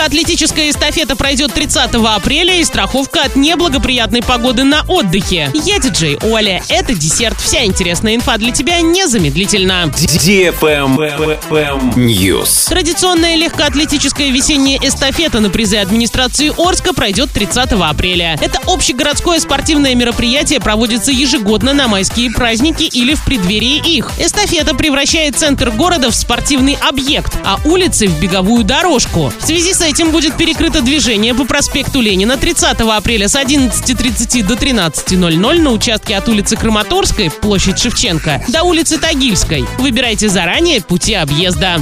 Легкоатлетическая эстафета пройдет 30 апреля и страховка от неблагоприятной погоды на отдыхе. Я диджей Оля. Это десерт. Вся интересная инфа для тебя незамедлительно. News. Традиционная легкоатлетическая весенняя эстафета на призы администрации Орска пройдет 30 апреля. Это общегородское спортивное мероприятие проводится ежегодно на майские праздники или в преддверии их. Эстафета превращает центр города в спортивный объект, а улицы в беговую дорожку. В связи с этим будет перекрыто движение по проспекту Ленина 30 апреля с 11.30 до 13.00 на участке от улицы Краматорской, площадь Шевченко, до улицы Тагильской. Выбирайте заранее пути объезда.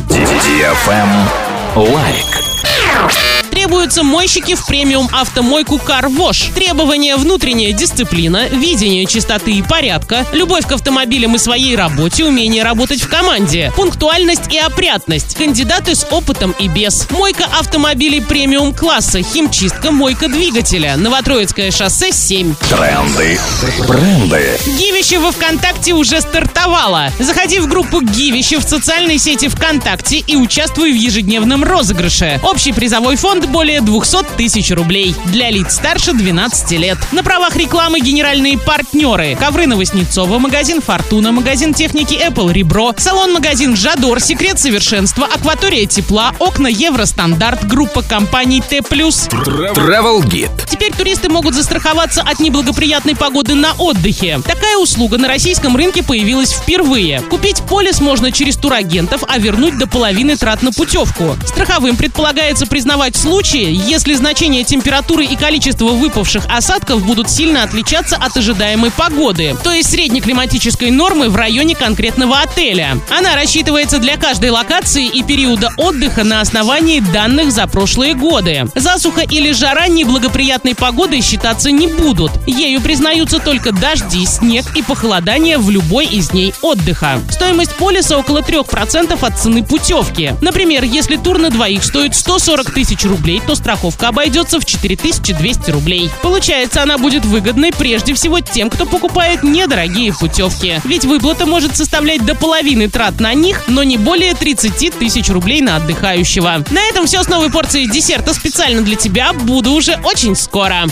Лайк. Требуются мойщики в премиум автомойку Car Wash. Требования внутренняя дисциплина, видение чистоты и порядка, любовь к автомобилям и своей работе, умение работать в команде, пунктуальность и опрятность, кандидаты с опытом и без. Мойка автомобилей премиум класса, химчистка, мойка двигателя. Новотроицкое шоссе 7. Тренды. Бренды. Гивище во ВКонтакте уже стартовало. Заходи в группу Гивище в социальной сети ВКонтакте и участвуй в ежедневном розыгрыше. Общий призовой фонд более 200 тысяч рублей. Для лиц старше 12 лет. На правах рекламы генеральные партнеры. Ковры Новоснецова, магазин Фортуна, магазин техники Apple Ребро, салон-магазин Жадор, Секрет совершенства, Акватория тепла, окна Евростандарт, группа компаний Т+. Travel Guide. Теперь туристы могут застраховаться от неблагоприятной погоды на отдыхе. Такая услуга на российском рынке появилась впервые. Купить полис можно через турагентов, а вернуть до половины трат на путевку. Страховым предполагается признавать случаи, если значение температуры и количество выпавших осадков будут сильно отличаться от ожидаемой погоды, то есть средней климатической нормы в районе конкретного отеля. Она рассчитывается для каждой локации и периода отдыха на основании данных за прошлые годы. Засуха или жара неблагоприятной погодой считаться не будут. Ею признаются только дожди, снег и похолодание в любой из дней отдыха. Стоимость полиса около 3% от цены путевки. Например, если тур на двоих стоит 140 тысяч рублей, то страховка обойдется в 4200 рублей. Получается, она будет выгодной прежде всего тем, кто покупает недорогие путевки. Ведь выплата может составлять до половины трат на них, но не более 30 тысяч рублей на отдыхающего. На этом все с новой порцией десерта специально для тебя. Буду уже очень скоро.